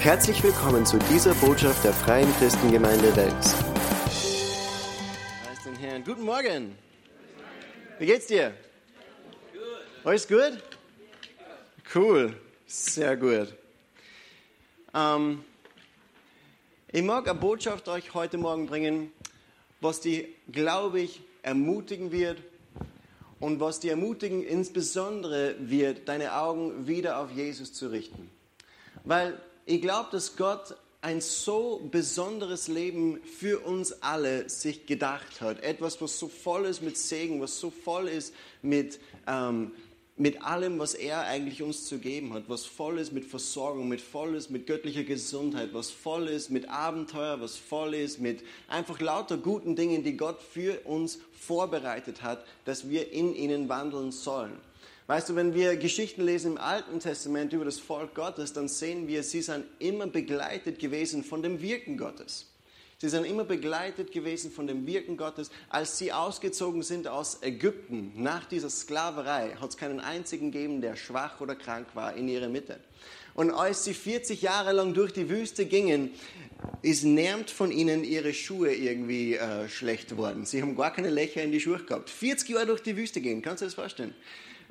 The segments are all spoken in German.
Herzlich willkommen zu dieser Botschaft der Freien Christengemeinde Wels. Preis den Herrn. Guten Morgen. Wie geht's dir? Alles gut? Cool. Sehr gut. Ähm, ich mag eine Botschaft euch heute Morgen bringen, was die, glaube ich, ermutigen wird und was die ermutigen insbesondere wird, deine Augen wieder auf Jesus zu richten. Weil ich glaube, dass Gott ein so besonderes Leben für uns alle sich gedacht hat. Etwas, was so voll ist mit Segen, was so voll ist mit, ähm, mit allem, was er eigentlich uns zu geben hat, was voll ist mit Versorgung, mit voll ist mit göttlicher Gesundheit, was voll ist mit Abenteuer, was voll ist mit einfach lauter guten Dingen, die Gott für uns vorbereitet hat, dass wir in ihnen wandeln sollen. Weißt du, wenn wir Geschichten lesen im Alten Testament über das Volk Gottes, dann sehen wir, sie sind immer begleitet gewesen von dem Wirken Gottes. Sie sind immer begleitet gewesen von dem Wirken Gottes. Als sie ausgezogen sind aus Ägypten nach dieser Sklaverei, hat es keinen einzigen gegeben, der schwach oder krank war in ihrer Mitte. Und als sie 40 Jahre lang durch die Wüste gingen, ist nirgend von ihnen ihre Schuhe irgendwie äh, schlecht worden. Sie haben gar keine Löcher in die Schuhe gehabt. 40 Jahre durch die Wüste gehen, kannst du dir das vorstellen?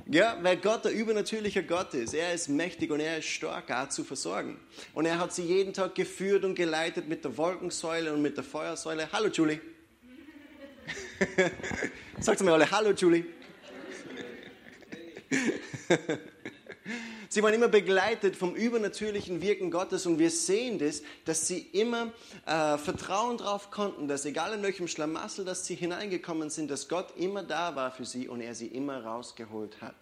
Ja, weil Gott der übernatürliche Gott ist. Er ist mächtig und er ist stark, auch zu versorgen. Und er hat sie jeden Tag geführt und geleitet mit der Wolkensäule und mit der Feuersäule. Hallo Julie. Sagt mir alle, hallo Julie. Sie waren immer begleitet vom übernatürlichen Wirken Gottes und wir sehen das, dass sie immer äh, Vertrauen darauf konnten, dass egal in welchem Schlamassel, dass sie hineingekommen sind, dass Gott immer da war für sie und er sie immer rausgeholt hat.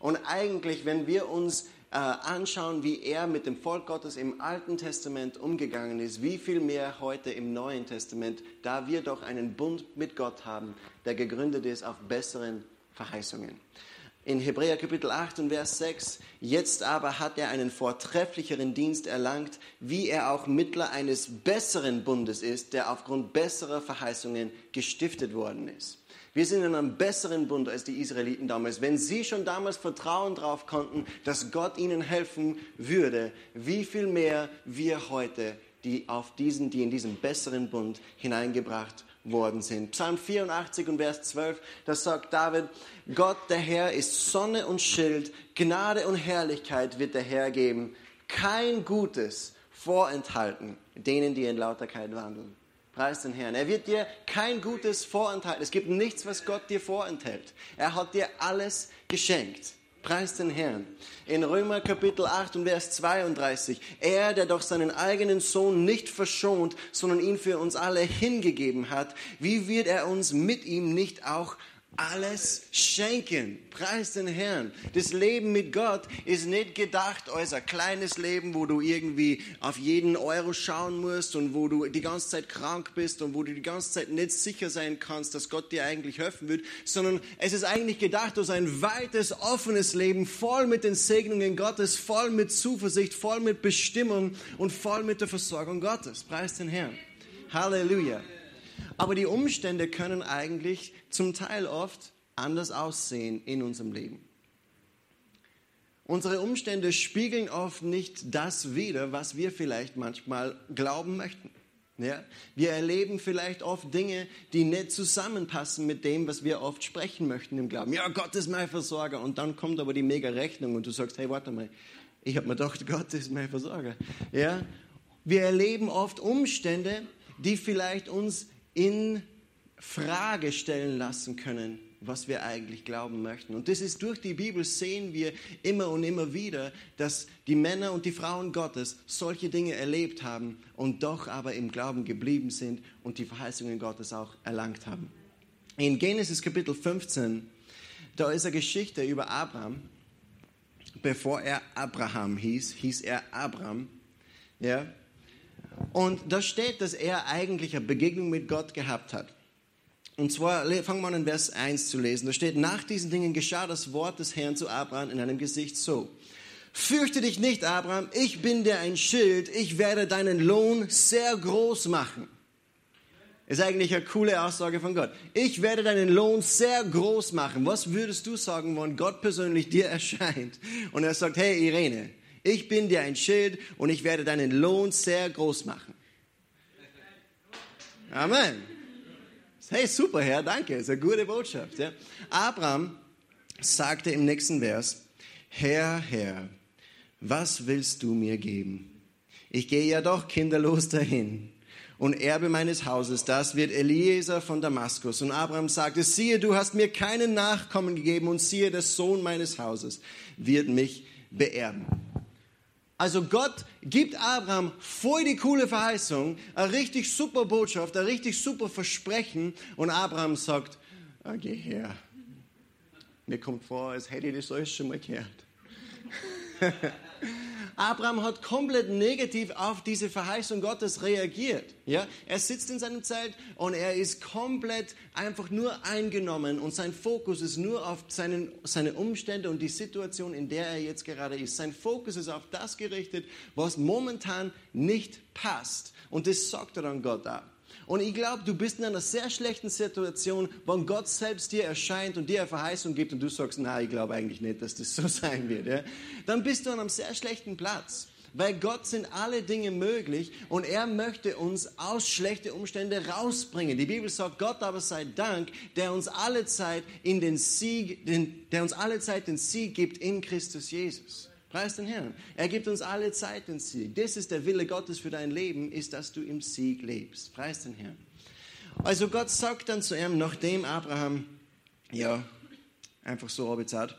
Und eigentlich, wenn wir uns äh, anschauen, wie er mit dem Volk Gottes im Alten Testament umgegangen ist, wie viel mehr heute im Neuen Testament, da wir doch einen Bund mit Gott haben, der gegründet ist auf besseren Verheißungen in Hebräer Kapitel 8 und Vers 6, jetzt aber hat er einen vortrefflicheren Dienst erlangt, wie er auch Mittler eines besseren Bundes ist, der aufgrund besserer Verheißungen gestiftet worden ist. Wir sind in einem besseren Bund als die Israeliten damals. Wenn sie schon damals Vertrauen darauf konnten, dass Gott ihnen helfen würde, wie viel mehr wir heute, die auf diesen, die in diesen besseren Bund hineingebracht worden sind. Psalm 84 und Vers 12, da sagt David, Gott der Herr ist Sonne und Schild, Gnade und Herrlichkeit wird der Herr geben, kein Gutes vorenthalten denen, die in Lauterkeit wandeln. Preis den Herrn. Er wird dir kein Gutes vorenthalten. Es gibt nichts, was Gott dir vorenthält. Er hat dir alles geschenkt. Preis den Herrn. In Römer Kapitel 8 und Vers 32. Er, der doch seinen eigenen Sohn nicht verschont, sondern ihn für uns alle hingegeben hat, wie wird er uns mit ihm nicht auch alles schenken. Preis den Herrn. Das Leben mit Gott ist nicht gedacht als ein kleines Leben, wo du irgendwie auf jeden Euro schauen musst und wo du die ganze Zeit krank bist und wo du die ganze Zeit nicht sicher sein kannst, dass Gott dir eigentlich helfen wird, sondern es ist eigentlich gedacht als ein weites, offenes Leben, voll mit den Segnungen Gottes, voll mit Zuversicht, voll mit Bestimmung und voll mit der Versorgung Gottes. Preis den Herrn. Halleluja. Aber die Umstände können eigentlich zum Teil oft anders aussehen in unserem Leben. Unsere Umstände spiegeln oft nicht das wider, was wir vielleicht manchmal glauben möchten. Ja? Wir erleben vielleicht oft Dinge, die nicht zusammenpassen mit dem, was wir oft sprechen möchten im Glauben. Ja, Gott ist mein Versorger. Und dann kommt aber die mega Rechnung und du sagst, hey, warte mal, ich habe mir gedacht, Gott ist mein Versorger. Ja? Wir erleben oft Umstände, die vielleicht uns in Frage stellen lassen können, was wir eigentlich glauben möchten. Und das ist durch die Bibel sehen wir immer und immer wieder, dass die Männer und die Frauen Gottes solche Dinge erlebt haben und doch aber im Glauben geblieben sind und die Verheißungen Gottes auch erlangt haben. In Genesis Kapitel 15, da ist eine Geschichte über Abraham. Bevor er Abraham hieß, hieß er Abraham. Ja, und da steht, dass er eigentlich eine Begegnung mit Gott gehabt hat. Und zwar fangen wir an in Vers 1 zu lesen. Da steht, nach diesen Dingen geschah das Wort des Herrn zu Abraham in einem Gesicht so. Fürchte dich nicht, Abraham, ich bin dir ein Schild, ich werde deinen Lohn sehr groß machen. Ist eigentlich eine coole Aussage von Gott. Ich werde deinen Lohn sehr groß machen. Was würdest du sagen, wenn Gott persönlich dir erscheint und er sagt, hey Irene, Ich bin dir ein Schild und ich werde deinen Lohn sehr groß machen. Amen. Hey, super, Herr, danke. Das ist eine gute Botschaft. Ja. Abraham sagte im nächsten Vers, Herr, Herr, was willst du mir geben? Ich gehe ja doch kinderlos dahin und Erbe meines Hauses, das wird Eliezer von Damaskus. Und Abraham sagte, siehe, du hast mir keinen Nachkommen gegeben und siehe, der Sohn meines Hauses wird mich beerben. Also Gott gibt Abraham voll die coole Verheißung, eine richtig super Botschaft, ein richtig super Versprechen und Abraham sagt, ah, geh her. Mir kommt vor, als hätte ich das alles schon mal gehört. Abraham hat komplett negativ auf diese Verheißung Gottes reagiert. Ja? Er sitzt in seinem Zelt und er ist komplett einfach nur eingenommen und sein Fokus ist nur auf seinen, seine Umstände und die Situation, in der er jetzt gerade ist. Sein Fokus ist auf das gerichtet, was momentan nicht passt. Und das sagt er dann Gott ab. Und ich glaube, du bist in einer sehr schlechten Situation, wenn Gott selbst dir erscheint und dir eine Verheißung gibt und du sagst, na, ich glaube eigentlich nicht, dass das so sein wird. Ja? Dann bist du an einem sehr schlechten Platz. Weil Gott sind alle Dinge möglich und er möchte uns aus schlechten Umständen rausbringen. Die Bibel sagt, Gott aber sei Dank, der uns alle Zeit in den Sieg, den, der uns alle Zeit den Sieg gibt in Christus Jesus. Preis den Herrn. Er gibt uns alle Zeit den Sieg. Das ist der Wille Gottes für dein Leben, ist, dass du im Sieg lebst. Preis den Herrn. Also Gott sagt dann zu ihm, nachdem Abraham, ja, einfach so orbizat,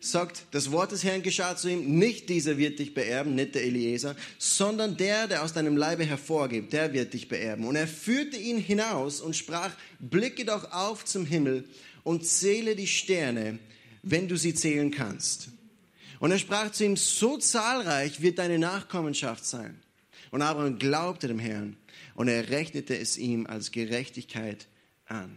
sagt, das Wort des Herrn geschah zu ihm, nicht dieser wird dich beerben, nicht der Eliezer, sondern der, der aus deinem Leibe hervorgeht, der wird dich beerben. Und er führte ihn hinaus und sprach, blicke doch auf zum Himmel und zähle die Sterne, wenn du sie zählen kannst. Und er sprach zu ihm, so zahlreich wird deine Nachkommenschaft sein. Und Abraham glaubte dem Herrn und er rechnete es ihm als Gerechtigkeit an.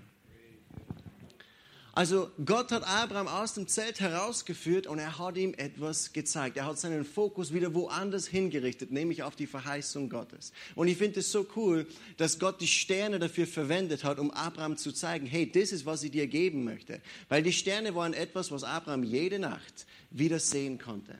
Also Gott hat Abraham aus dem Zelt herausgeführt und er hat ihm etwas gezeigt. Er hat seinen Fokus wieder woanders hingerichtet, nämlich auf die Verheißung Gottes. Und ich finde es so cool, dass Gott die Sterne dafür verwendet hat, um Abraham zu zeigen, hey, das ist, was ich dir geben möchte. Weil die Sterne waren etwas, was Abraham jede Nacht wieder sehen konnte.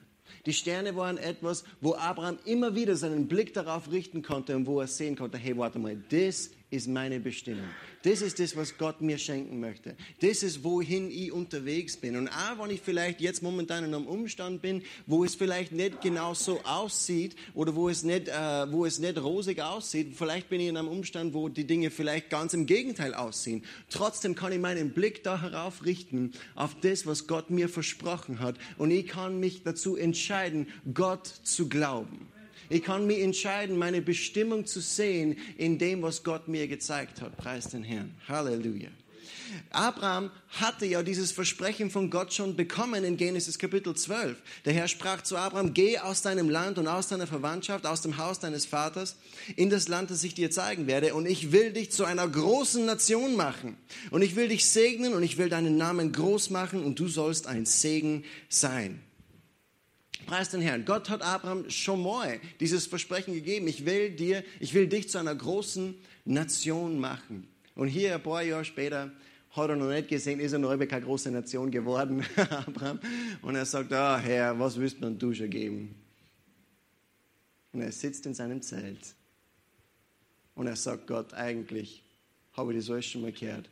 Die Sterne waren etwas, wo Abraham immer wieder seinen Blick darauf richten konnte und wo er sehen konnte, hey, warte mal, das ist meine Bestimmung. Das ist das, was Gott mir schenken möchte. Das ist, wohin ich unterwegs bin. Und auch wenn ich vielleicht jetzt momentan in einem Umstand bin, wo es vielleicht nicht genau so aussieht oder wo es nicht, äh, wo es nicht rosig aussieht, vielleicht bin ich in einem Umstand, wo die Dinge vielleicht ganz im Gegenteil aussehen. Trotzdem kann ich meinen Blick da herauf richten, auf das, was Gott mir versprochen hat. Und ich kann mich dazu entscheiden, Gott zu glauben. Ich kann mich entscheiden, meine Bestimmung zu sehen in dem, was Gott mir gezeigt hat. Preis den Herrn. Halleluja. Abraham hatte ja dieses Versprechen von Gott schon bekommen in Genesis Kapitel 12. Der Herr sprach zu Abraham, geh aus deinem Land und aus deiner Verwandtschaft, aus dem Haus deines Vaters, in das Land, das ich dir zeigen werde, und ich will dich zu einer großen Nation machen. Und ich will dich segnen und ich will deinen Namen groß machen und du sollst ein Segen sein. Preis den Herrn. Gott hat Abraham schon mal dieses Versprechen gegeben. Ich will dir, ich will dich zu einer großen Nation machen. Und hier ein paar Jahre später hat er noch nicht gesehen, ist er noch keine große Nation geworden, Abraham. Und er sagt, ah, Herr, was willst man du schon geben? Und er sitzt in seinem Zelt. Und er sagt Gott, eigentlich habe ich das alles schon mal gehört.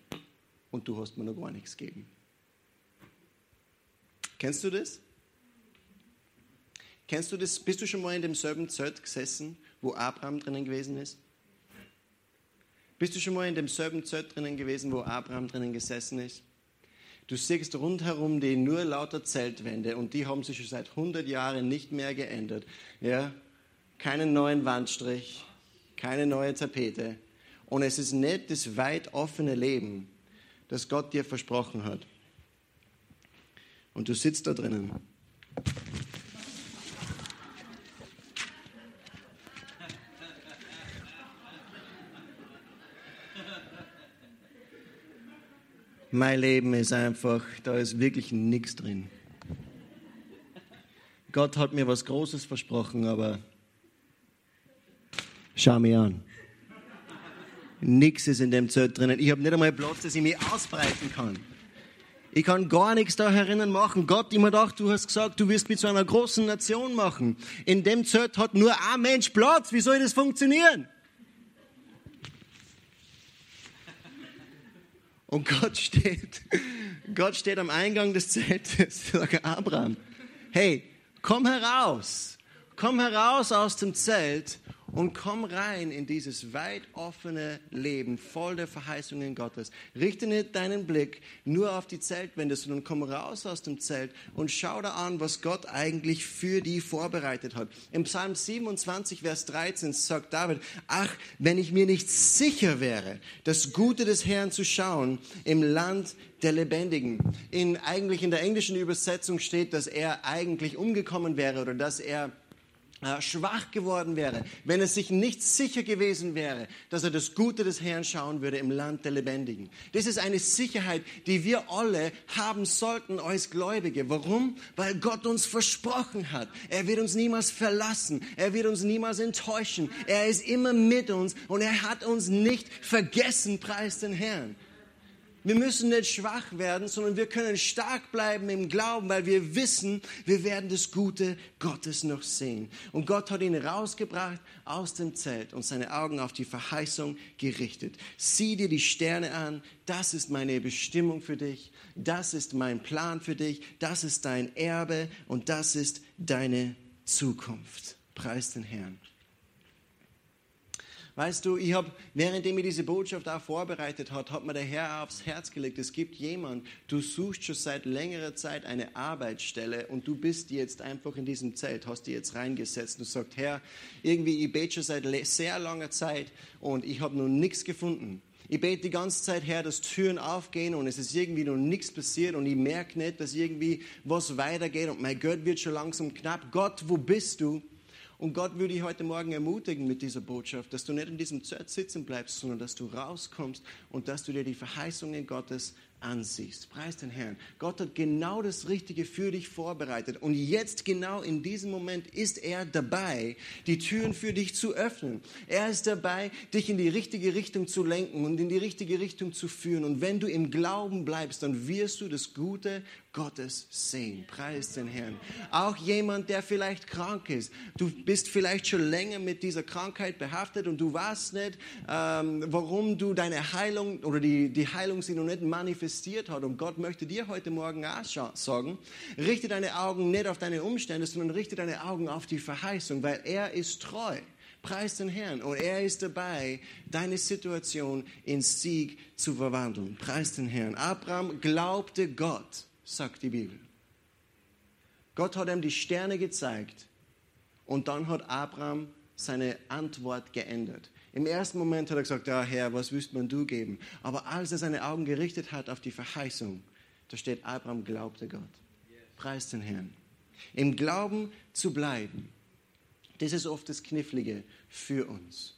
Und du hast mir noch gar nichts gegeben. Kennst du das? Kennst du das? Bist du schon mal in demselben Zelt gesessen, wo Abraham drinnen gewesen ist? Bist du schon mal in demselben Zelt drinnen gewesen, wo Abraham drinnen gesessen ist? Du siehst rundherum die nur lauter Zeltwände und die haben sich schon seit 100 Jahren nicht mehr geändert. Ja? Keinen neuen Wandstrich, keine neue Tapete. Und es ist nicht das weit offene Leben, das Gott dir versprochen hat. Und du sitzt da drinnen Mein Leben ist einfach, da ist wirklich nichts drin. Gott hat mir was Großes versprochen, aber schau mich an. Nichts ist in dem Zelt drinnen. Ich habe nicht einmal Platz, dass ich mich ausbreiten kann. Ich kann gar nichts da herinnen machen. Gott, ich mir gedacht, du hast gesagt, du wirst mich zu einer großen Nation machen. In dem Zelt hat nur ein Mensch Platz. Wie soll das funktionieren? Und Gott steht, Gott steht am Eingang des Zeltes, sagt Abraham, hey, komm heraus, komm heraus aus dem Zelt und komm rein in dieses weit offene Leben, voll der Verheißungen Gottes. Richte nicht deinen Blick nur auf die Zeltwände, sondern komm raus aus dem Zelt und schau da an, was Gott eigentlich für die vorbereitet hat. Im Psalm 27, Vers 13 sagt David, ach, wenn ich mir nicht sicher wäre, das Gute des Herrn zu schauen im Land der Lebendigen. In, eigentlich in der englischen Übersetzung steht, dass er eigentlich umgekommen wäre oder dass er schwach geworden wäre, wenn er sich nicht sicher gewesen wäre, dass er das Gute des Herrn schauen würde im Land der Lebendigen. Das ist eine Sicherheit, die wir alle haben sollten als Gläubige. Warum? Weil Gott uns versprochen hat. Er wird uns niemals verlassen. Er wird uns niemals enttäuschen. Er ist immer mit uns und er hat uns nicht vergessen, preis den Herrn. Wir müssen nicht schwach werden, sondern wir können stark bleiben im Glauben, weil wir wissen, wir werden das Gute Gottes noch sehen. Und Gott hat ihn rausgebracht aus dem Zelt und seine Augen auf die Verheißung gerichtet. Sieh dir die Sterne an, das ist meine Bestimmung für dich, das ist mein Plan für dich, das ist dein Erbe und das ist deine Zukunft. Preis den Herrn. Weißt du, ich habe, währenddem ich diese Botschaft auch vorbereitet hat, hat mir der Herr aufs Herz gelegt, es gibt jemand, du suchst schon seit längerer Zeit eine Arbeitsstelle und du bist jetzt einfach in diesem Zelt, hast dich jetzt reingesetzt und sagst, Herr, irgendwie, ich bete schon seit sehr langer Zeit und ich habe noch nichts gefunden. Ich bete die ganze Zeit her, dass Türen aufgehen und es ist irgendwie noch nichts passiert und ich merke nicht, dass irgendwie was weitergeht und mein Geld wird schon langsam knapp. Gott, wo bist du? Und Gott würde dich heute Morgen ermutigen mit dieser Botschaft, dass du nicht in diesem Zelt sitzen bleibst, sondern dass du rauskommst und dass du dir die Verheißungen Gottes ansiehst. Preis den Herrn. Gott hat genau das Richtige für dich vorbereitet. Und jetzt, genau in diesem Moment, ist er dabei, die Türen für dich zu öffnen. Er ist dabei, dich in die richtige Richtung zu lenken und in die richtige Richtung zu führen. Und wenn du im Glauben bleibst, dann wirst du das Gute Gottes sehen. Preis den Herrn. Auch jemand, der vielleicht krank ist. Du bist vielleicht schon länger mit dieser Krankheit behaftet und du weißt nicht, ähm, warum du deine Heilung oder die, die Heilung sie noch nicht manifestiert hat. Und Gott möchte dir heute Morgen auch sagen, richte deine Augen nicht auf deine Umstände, sondern richte deine Augen auf die Verheißung, weil er ist treu. Preis den Herrn. Und er ist dabei, deine Situation in Sieg zu verwandeln. Preis den Herrn. Abraham glaubte Gott sagt die Bibel. Gott hat ihm die Sterne gezeigt und dann hat Abraham seine Antwort geändert. Im ersten Moment hat er gesagt, ja Herr, was willst man du geben? Aber als er seine Augen gerichtet hat auf die Verheißung, da steht, Abraham glaubte Gott. Preis den Herrn. Im Glauben zu bleiben, das ist oft das Knifflige für uns.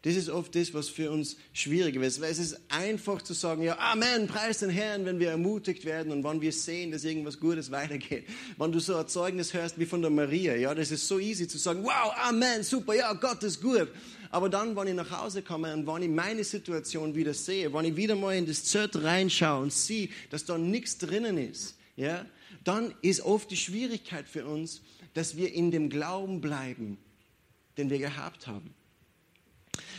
Das ist oft das, was für uns schwierig ist, weil es ist einfach zu sagen, ja, Amen, preis den Herrn, wenn wir ermutigt werden und wenn wir sehen, dass irgendwas Gutes weitergeht. Wenn du so ein Zeugnis hörst wie von der Maria, ja, das ist so easy zu sagen, wow, Amen, super, ja, Gott ist gut. Aber dann, wenn ich nach Hause komme und wenn ich meine Situation wieder sehe, wenn ich wieder mal in das Zelt reinschaue und sehe, dass da nichts drinnen ist, ja, dann ist oft die Schwierigkeit für uns, dass wir in dem Glauben bleiben, den wir gehabt haben.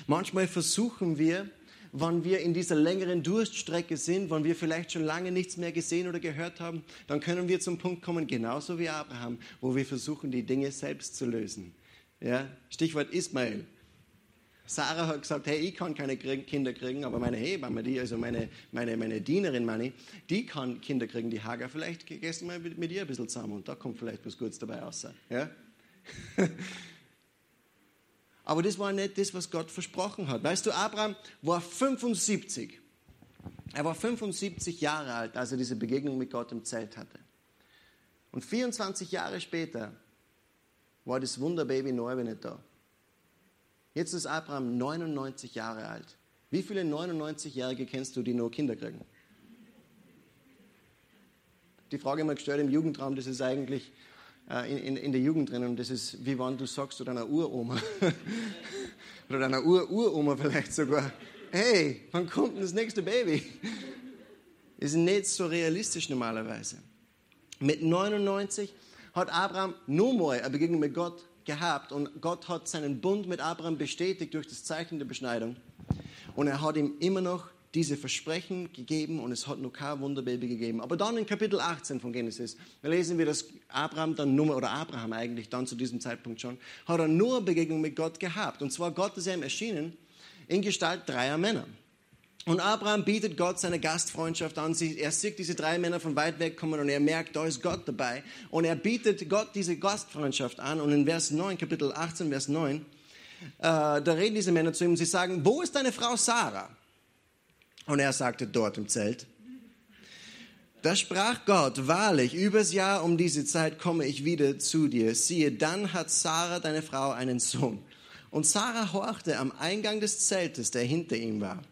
Manchmal versuchen wir, wenn wir in dieser längeren Durststrecke sind, wenn wir vielleicht schon lange nichts mehr gesehen oder gehört haben, dann können wir zum Punkt kommen, genauso wie Abraham, wo wir versuchen, die Dinge selbst zu lösen. Ja? Stichwort Ismael. Sarah hat gesagt, hey, ich kann keine Kinder kriegen, aber meine Hebamme, die, also meine, meine, meine Dienerin, meine, die kann Kinder kriegen, die Hager. Vielleicht du mal mit, mit ihr ein bisschen zusammen und da kommt vielleicht was Gutes dabei raus. Ja? Aber das war nicht das, was Gott versprochen hat. Weißt du, Abraham war 75. Er war 75 Jahre alt, als er diese Begegnung mit Gott im Zelt hatte. Und 24 Jahre später war das Wunderbaby Noah nicht da. Jetzt ist Abraham 99 Jahre alt. Wie viele 99-Jährige kennst du, die noch Kinder kriegen? Die Frage mal gestellt im Jugendraum, das ist eigentlich äh, in, in, in, der Jugend drin. Und das ist, wie wenn du sagst zu deiner Uroma oder deiner Ur-Uroma vielleicht sogar, hey, wann kommt denn das nächste Baby? ist nicht so realistisch normalerweise. Mit 99 hat Abraham nur mal eine Begegnung mit Gott gehabt und Gott hat seinen Bund mit Abraham bestätigt durch das Zeichen der Beschneidung. Und er hat ihm immer noch diese Versprechen gegeben und es hat noch kein Wunderbaby gegeben. Aber dann in Kapitel 18 von Genesis lesen wir, dass Abraham dann nur, oder Abraham eigentlich dann zu diesem Zeitpunkt schon, hat er nur Begegnung mit Gott gehabt. Und zwar Gott ist ihm erschienen in Gestalt dreier Männer. Und Abraham bietet Gott seine Gastfreundschaft an. Er sieht diese drei Männer von weit weg kommen und er merkt, da ist Gott dabei. Und er bietet Gott diese Gastfreundschaft an. Und in Vers 9, Kapitel 18, Vers 9, äh, da reden diese Männer zu ihm und sie sagen, wo ist deine Frau Sarah? Und er sagte, dort im Zelt. Da sprach Gott, wahrlich, übers Jahr um diese Zeit komme ich wieder zu dir. Siehe, dann hat Sarah, deine Frau, einen Sohn. Und Sarah horchte am Eingang des Zeltes, der hinter ihm war.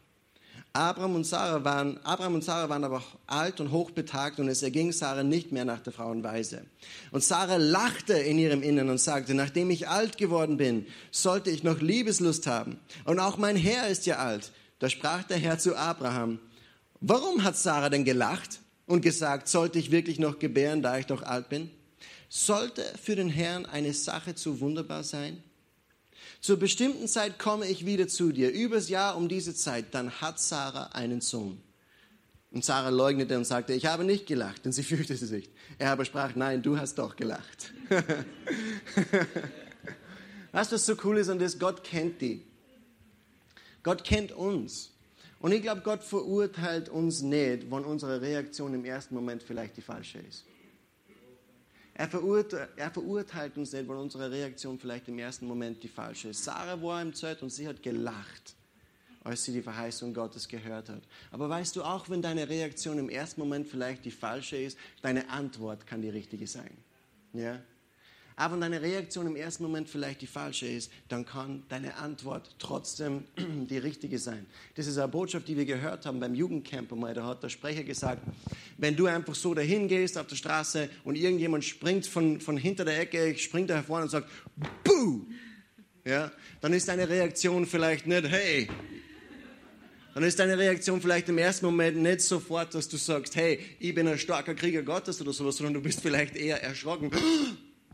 Abraham und Sarah waren, Abraham und Sarah waren aber alt und hochbetagt und es erging Sarah nicht mehr nach der Frauenweise. Und Sarah lachte in ihrem Innern und sagte, nachdem ich alt geworden bin, sollte ich noch Liebeslust haben. Und auch mein Herr ist ja alt. Da sprach der Herr zu Abraham, warum hat Sarah denn gelacht und gesagt, sollte ich wirklich noch gebären, da ich doch alt bin? Sollte für den Herrn eine Sache zu wunderbar sein? Zur bestimmten Zeit komme ich wieder zu dir, übers Jahr um diese Zeit, dann hat Sarah einen Sohn. Und Sarah leugnete und sagte, ich habe nicht gelacht, denn sie fürchtete sich. Er aber sprach, nein, du hast doch gelacht. weißt du, was so cool ist und das? Gott kennt die. Gott kennt uns. Und ich glaube, Gott verurteilt uns nicht, wenn unsere Reaktion im ersten Moment vielleicht die falsche ist. Er verurteilt, er verurteilt uns nicht, wenn unsere Reaktion vielleicht im ersten Moment die falsche ist. Sarah war im Zelt und sie hat gelacht, als sie die Verheißung Gottes gehört hat. Aber weißt du, auch wenn deine Reaktion im ersten Moment vielleicht die falsche ist, deine Antwort kann die richtige sein. Ja? Aber wenn deine Reaktion im ersten Moment vielleicht die falsche ist, dann kann deine Antwort trotzdem die richtige sein. Das ist eine Botschaft, die wir gehört haben beim Jugendcamp. Da hat der Sprecher gesagt, wenn du einfach so dahin gehst auf der Straße und irgendjemand springt von, von hinter der Ecke, springt da hervor und sagt, Buh! Ja, dann ist deine Reaktion vielleicht nicht, hey, dann ist deine Reaktion vielleicht im ersten Moment nicht sofort, dass du sagst, hey, ich bin ein starker Krieger Gottes oder sowas, sondern du bist vielleicht eher erschrocken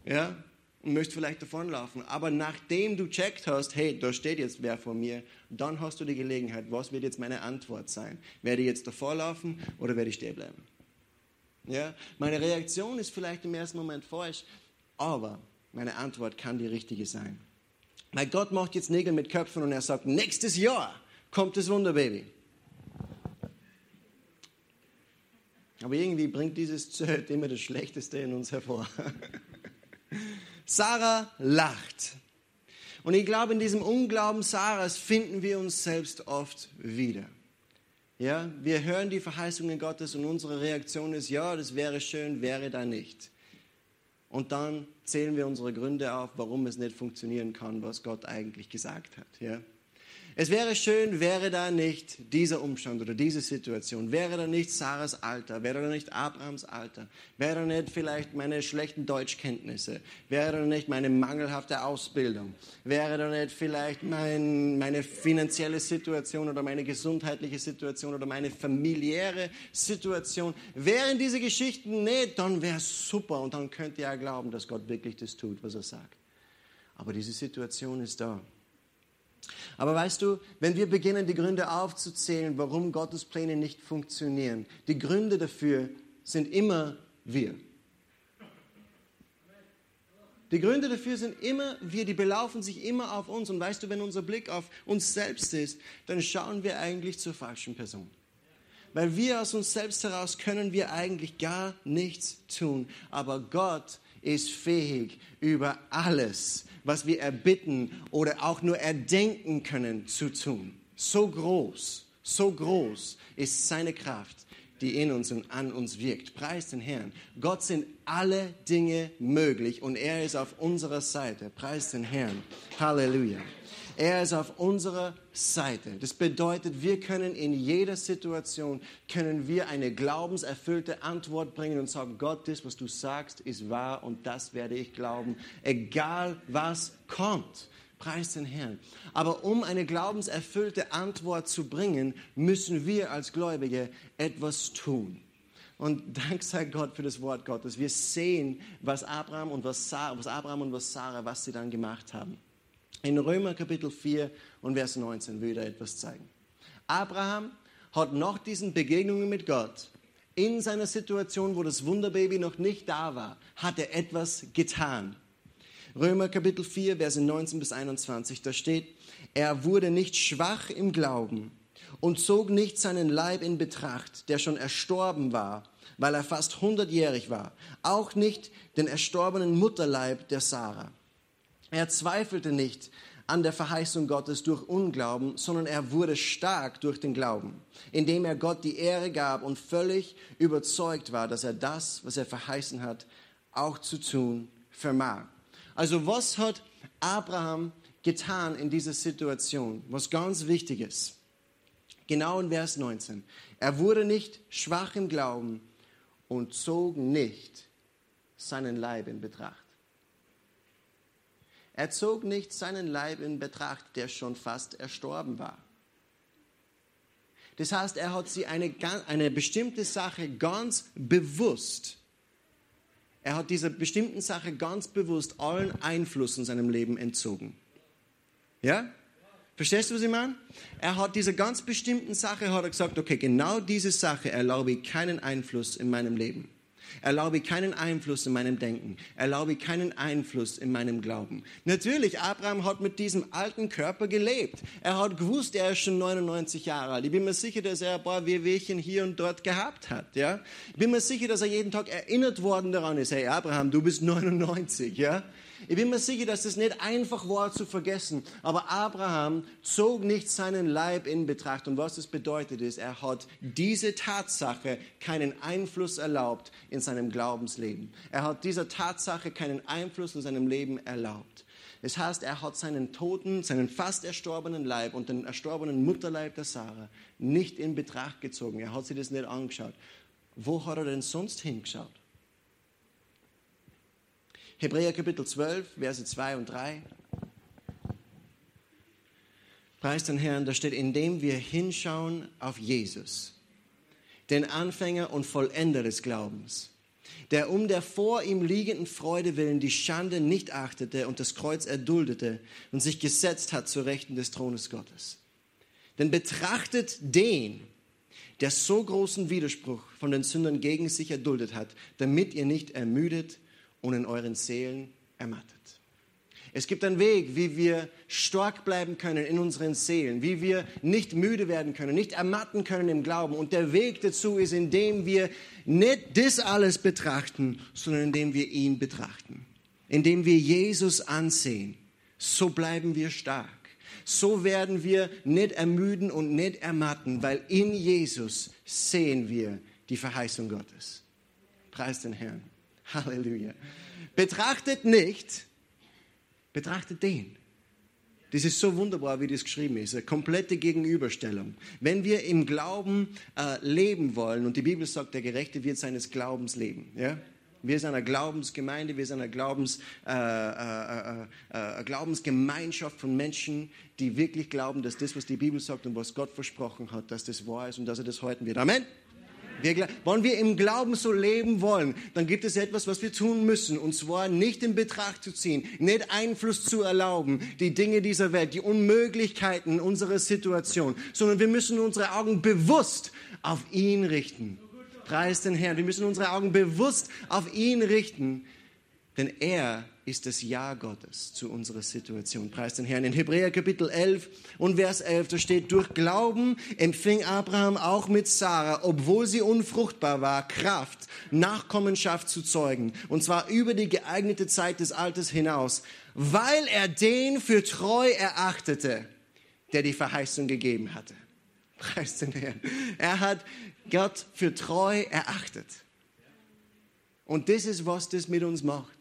ja, und möchtest vielleicht davonlaufen. Aber nachdem du checkt hast, hey, da steht jetzt wer vor mir, dann hast du die Gelegenheit, was wird jetzt meine Antwort sein? Werde ich jetzt davorlaufen oder werde ich stehen bleiben? Ja, meine Reaktion ist vielleicht im ersten Moment falsch, aber meine Antwort kann die richtige sein. Weil Gott macht jetzt Nägel mit Köpfen und er sagt, nächstes Jahr kommt das Wunderbaby. Aber irgendwie bringt dieses Zelt immer das Schlechteste in uns hervor. Sarah lacht. Und ich glaube, in diesem Unglauben Sarahs finden wir uns selbst oft wieder. Ja, wir hören die Verheißungen Gottes und unsere Reaktion ist, ja, das wäre schön, wäre da nicht. Und dann zählen wir unsere Gründe auf, warum es nicht funktionieren kann, was Gott eigentlich gesagt hat. Ja? Es wäre schön, wäre da nicht dieser Umstand oder diese Situation, wäre da nicht Sarahs Alter, wäre da nicht Abrahams Alter, wäre da nicht vielleicht meine schlechten Deutschkenntnisse, wäre da nicht meine mangelhafte Ausbildung, wäre da nicht vielleicht mein, meine finanzielle Situation oder meine gesundheitliche Situation oder meine familiäre Situation. Wären diese Geschichten nicht, dann wäre es super und dann könnt ihr ja glauben, dass Gott wirklich das tut, was er sagt. Aber diese Situation ist da. Aber weißt du, wenn wir beginnen, die Gründe aufzuzählen, warum Gottes Pläne nicht funktionieren, die Gründe dafür sind immer wir. Die Gründe dafür sind immer wir, die belaufen sich immer auf uns. Und weißt du, wenn unser Blick auf uns selbst ist, dann schauen wir eigentlich zur falschen Person. Weil wir aus uns selbst heraus können wir eigentlich gar nichts tun. Aber Gott ist fähig, über alles was wir erbitten oder auch nur erdenken können, zu tun. So groß, so groß ist seine Kraft, die in uns und an uns wirkt. Preis den Herrn. Gott sind alle Dinge möglich und er ist auf unserer Seite. Preis den Herrn. Halleluja. Er ist auf unserer Seite. Das bedeutet, wir können in jeder Situation, können wir eine glaubenserfüllte Antwort bringen und sagen, Gott, das, was du sagst, ist wahr und das werde ich glauben, egal was kommt. Preis den Herrn. Aber um eine glaubenserfüllte Antwort zu bringen, müssen wir als Gläubige etwas tun. Und dank sei Gott für das Wort Gottes. Wir sehen, was Abraham und was Sarah, was Abraham und was Sarah, was sie dann gemacht haben. In Römer Kapitel 4 und Vers 19 will ich da etwas zeigen. Abraham hat nach diesen Begegnungen mit Gott in seiner Situation, wo das Wunderbaby noch nicht da war, hat er etwas getan. Römer Kapitel 4, Verse 19 bis 21, da steht, er wurde nicht schwach im Glauben und zog nicht seinen Leib in Betracht, der schon erstorben war, weil er fast hundertjährig war, auch nicht den erstorbenen Mutterleib der Sarah. Er zweifelte nicht an der Verheißung Gottes durch Unglauben, sondern er wurde stark durch den Glauben, indem er Gott die Ehre gab und völlig überzeugt war, dass er das, was er verheißen hat, auch zu tun vermag. Also was hat Abraham getan in dieser Situation? Was ganz wichtig ist. Genau in Vers 19. Er wurde nicht schwach im Glauben und zog nicht seinen Leib in Betracht. Er zog nicht seinen Leib in Betracht, der schon fast erstorben war. Das heißt, er hat sie eine, eine bestimmte Sache ganz bewusst er hat dieser bestimmten Sache ganz bewusst allen Einfluss in seinem Leben entzogen. Ja? Verstehst du, was ich meine? Er hat dieser ganz bestimmten Sache hat er gesagt, okay, genau diese Sache erlaube ich keinen Einfluss in meinem Leben. Erlaube keinen Einfluss in meinem Denken. Erlaube keinen Einfluss in meinem Glauben. Natürlich, Abraham hat mit diesem alten Körper gelebt. Er hat gewusst, er ist schon 99 Jahre alt. Ich bin mir sicher, dass er ein paar Wehwehchen hier und dort gehabt hat. Ja? Ich bin mir sicher, dass er jeden Tag erinnert worden daran ist. Hey, Abraham, du bist 99. Ja? Ich bin mir sicher, dass das nicht einfach war zu vergessen. Aber Abraham zog nicht seinen Leib in Betracht. Und was das bedeutet ist, er hat diese Tatsache keinen Einfluss erlaubt in seinem Glaubensleben. Er hat dieser Tatsache keinen Einfluss in seinem Leben erlaubt. Das heißt, er hat seinen toten, seinen fast erstorbenen Leib und den erstorbenen Mutterleib der Sarah nicht in Betracht gezogen. Er hat sich das nicht angeschaut. Wo hat er denn sonst hingeschaut? Hebräer Kapitel 12, Verse 2 und 3. Preis den Herrn, da steht, indem wir hinschauen auf Jesus, den Anfänger und Vollender des Glaubens, der um der vor ihm liegenden Freude willen die Schande nicht achtete und das Kreuz erduldete und sich gesetzt hat zu Rechten des Thrones Gottes. Denn betrachtet den, der so großen Widerspruch von den Sündern gegen sich erduldet hat, damit ihr nicht ermüdet und in euren Seelen ermattet. Es gibt einen Weg, wie wir stark bleiben können in unseren Seelen, wie wir nicht müde werden können, nicht ermatten können im Glauben. Und der Weg dazu ist, indem wir nicht das alles betrachten, sondern indem wir ihn betrachten, indem wir Jesus ansehen. So bleiben wir stark. So werden wir nicht ermüden und nicht ermatten, weil in Jesus sehen wir die Verheißung Gottes. Preis den Herrn. Halleluja. Betrachtet nicht, betrachtet den. Das ist so wunderbar, wie das geschrieben ist. Eine komplette Gegenüberstellung. Wenn wir im Glauben äh, leben wollen, und die Bibel sagt, der Gerechte wird seines Glaubens leben. Ja? Wir sind eine Glaubensgemeinde, wir sind eine Glaubens, äh, äh, äh, äh Glaubensgemeinschaft von Menschen, die wirklich glauben, dass das, was die Bibel sagt und was Gott versprochen hat, dass das wahr ist und dass er das halten wird. Amen. Wir, wenn wir im Glauben so leben wollen, dann gibt es etwas, was wir tun müssen. Und zwar nicht in Betracht zu ziehen, nicht Einfluss zu erlauben, die Dinge dieser Welt, die Unmöglichkeiten unserer Situation, sondern wir müssen unsere Augen bewusst auf ihn richten. Preis den Herrn. Wir müssen unsere Augen bewusst auf ihn richten, denn er ist das Ja Gottes zu unserer Situation. Preis den Herrn. In Hebräer Kapitel 11 und Vers 11, da steht, durch Glauben empfing Abraham auch mit Sarah, obwohl sie unfruchtbar war, Kraft, Nachkommenschaft zu zeugen. Und zwar über die geeignete Zeit des Alters hinaus, weil er den für treu erachtete, der die Verheißung gegeben hatte. Preis den Herrn. Er hat Gott für treu erachtet. Und das ist, was das mit uns macht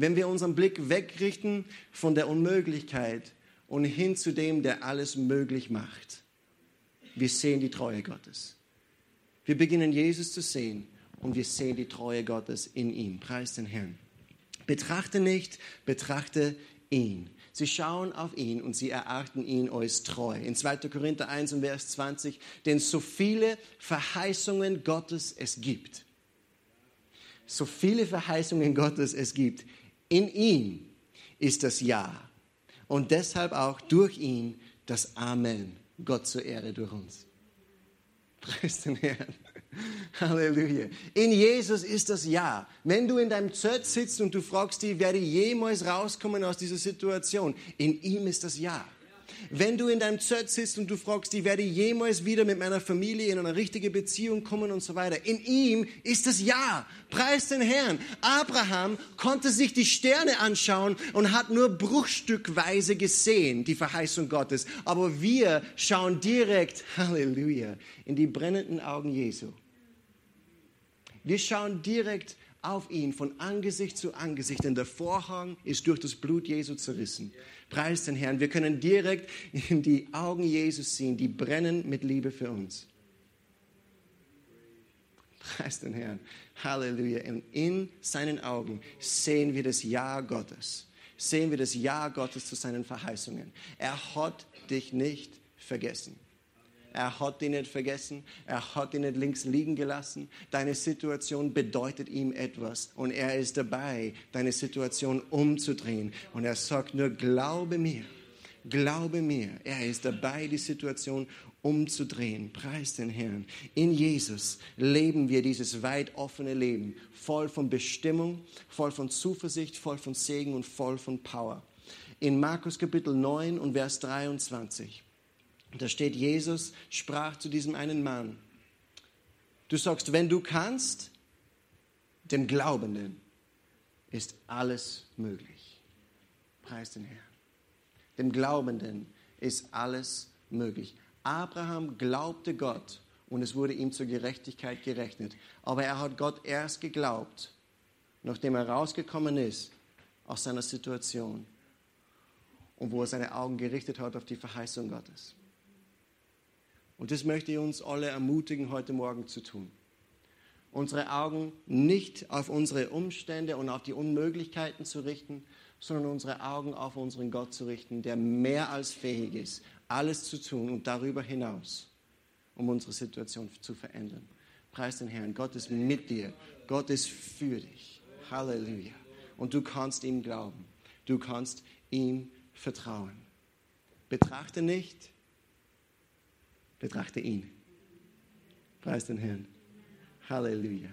wenn wir unseren Blick wegrichten von der Unmöglichkeit und hin zu dem, der alles möglich macht. Wir sehen die Treue Gottes. Wir beginnen Jesus zu sehen und wir sehen die Treue Gottes in ihm. Preis den Herrn. Betrachte nicht, betrachte ihn. Sie schauen auf ihn und sie erachten ihn als treu. In 2. Korinther 1 und Vers 20, denn so viele Verheißungen Gottes es gibt, so viele Verheißungen Gottes es gibt, in ihm ist das Ja. Und deshalb auch durch ihn das Amen. Gott zur Ehre durch uns. Preis den Herrn. Halleluja. In Jesus ist das Ja. Wenn du in deinem Zelt sitzt und du fragst dich, werde ich jemals rauskommen aus dieser Situation? In ihm ist das Ja. Wenn du in deinem Zelt sitzt und du fragst, ich werde jemals wieder mit meiner Familie in eine richtige Beziehung kommen und so weiter. In ihm ist das Ja. Preis den Herrn. Abraham konnte sich die Sterne anschauen und hat nur bruchstückweise gesehen, die Verheißung Gottes. Aber wir schauen direkt, Halleluja, in die brennenden Augen Jesu. Wir schauen direkt auf ihn von Angesicht zu Angesicht, denn der Vorhang ist durch das Blut Jesu zerrissen. Preis den Herrn. Wir können direkt in die Augen Jesus sehen, die brennen mit Liebe für uns. Preis den Herrn. Halleluja. Und in seinen Augen sehen wir das Ja Gottes. Sehen wir das Ja Gottes zu seinen Verheißungen. Er hat dich nicht vergessen. Er hat dich nicht vergessen. Er hat dich nicht links liegen gelassen. Deine Situation bedeutet ihm etwas. Und er ist dabei, deine Situation umzudrehen. Und er sagt nur, glaube mir. Glaube mir. Er ist dabei, die Situation umzudrehen. Preis den Herrn. In Jesus leben wir dieses weit offene Leben. Voll von Bestimmung, voll von Zuversicht, voll von Segen und voll von Power. In Markus Kapitel 9 und Vers 23 da steht, Jesus sprach zu diesem einen Mann. Du sagst, wenn du kannst, dem Glaubenden ist alles möglich. Preis den Herrn. Dem Glaubenden ist alles möglich. Abraham glaubte Gott und es wurde ihm zur Gerechtigkeit gerechnet. Aber er hat Gott erst geglaubt, nachdem er rausgekommen ist aus seiner Situation und wo er seine Augen gerichtet hat auf die Verheißung Gottes. Und das möchte ich uns alle ermutigen, heute Morgen zu tun. Unsere Augen nicht auf unsere Umstände und auf die Unmöglichkeiten zu richten, sondern unsere Augen auf unseren Gott zu richten, der mehr als fähig ist, alles zu tun und darüber hinaus, um unsere Situation zu verändern. Preis den Herrn. Gott ist mit dir. Gott ist für dich. Halleluja. Und du kannst ihm glauben. Du kannst ihm vertrauen. Betrachte nicht Betrachte ihn. Preis den Herrn. Halleluja.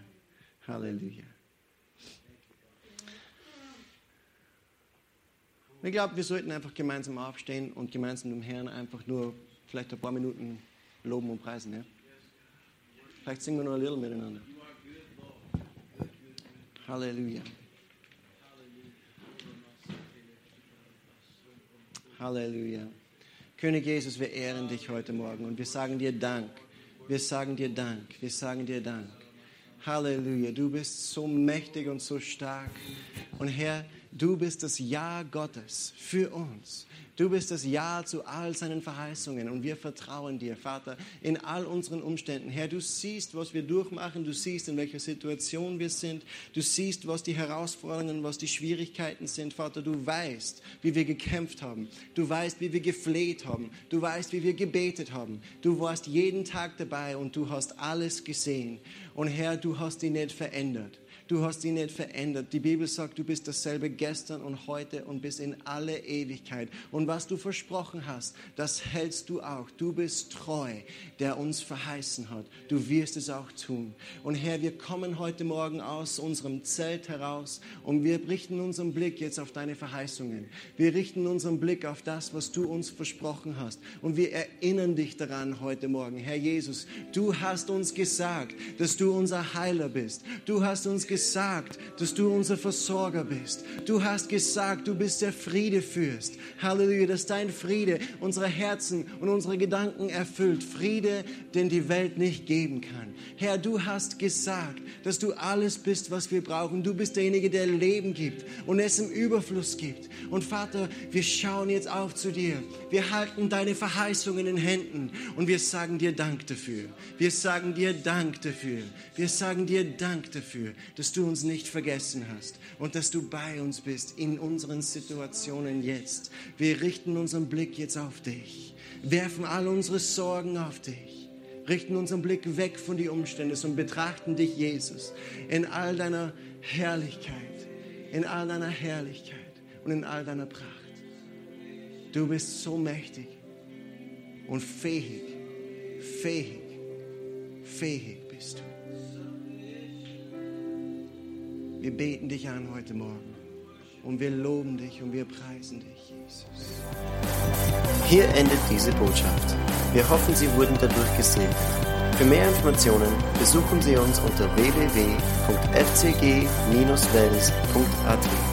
Halleluja. Ich glaube, wir sollten einfach gemeinsam aufstehen und gemeinsam dem Herrn einfach nur vielleicht ein paar Minuten loben und preisen. Ja? Vielleicht singen wir noch ein little miteinander. Halleluja. Halleluja. König Jesus, wir ehren dich heute Morgen und wir sagen dir Dank. Wir sagen dir Dank. Wir sagen dir Dank. Halleluja. Du bist so mächtig und so stark. Und Herr, du bist das Ja Gottes für uns. Du bist das Ja zu all seinen Verheißungen und wir vertrauen dir, Vater, in all unseren Umständen. Herr, du siehst, was wir durchmachen, du siehst, in welcher Situation wir sind, du siehst, was die Herausforderungen, was die Schwierigkeiten sind, Vater. Du weißt, wie wir gekämpft haben, du weißt, wie wir gefleht haben, du weißt, wie wir gebetet haben. Du warst jeden Tag dabei und du hast alles gesehen. Und Herr, du hast ihn nicht verändert. Du hast ihn nicht verändert. Die Bibel sagt, du bist dasselbe gestern und heute und bis in alle Ewigkeit. Und was du versprochen hast, das hältst du auch. Du bist treu, der uns verheißen hat. Du wirst es auch tun. Und Herr, wir kommen heute Morgen aus unserem Zelt heraus und wir richten unseren Blick jetzt auf deine Verheißungen. Wir richten unseren Blick auf das, was du uns versprochen hast. Und wir erinnern dich daran heute Morgen. Herr Jesus, du hast uns gesagt, dass du unser Heiler bist. Du hast uns gesagt, gesagt, dass du unser Versorger bist. Du hast gesagt, du bist der Friedefürst. Halleluja, dass dein Friede unsere Herzen und unsere Gedanken erfüllt. Friede, den die Welt nicht geben kann. Herr, du hast gesagt, dass du alles bist, was wir brauchen. Du bist derjenige, der Leben gibt und es im Überfluss gibt. Und Vater, wir schauen jetzt auf zu dir. Wir halten deine Verheißungen in Händen und wir sagen dir Dank dafür. Wir sagen dir Dank dafür. Wir sagen dir Dank dafür, dass dass du uns nicht vergessen hast und dass du bei uns bist in unseren Situationen jetzt. Wir richten unseren Blick jetzt auf dich, werfen all unsere Sorgen auf dich, richten unseren Blick weg von den Umständen und betrachten dich, Jesus, in all deiner Herrlichkeit, in all deiner Herrlichkeit und in all deiner Pracht. Du bist so mächtig und fähig, fähig, fähig bist du. Wir beten dich an heute Morgen und wir loben dich und wir preisen dich, Jesus. Hier endet diese Botschaft. Wir hoffen, Sie wurden dadurch gesegnet. Für mehr Informationen besuchen Sie uns unter www.fcg-wells.at.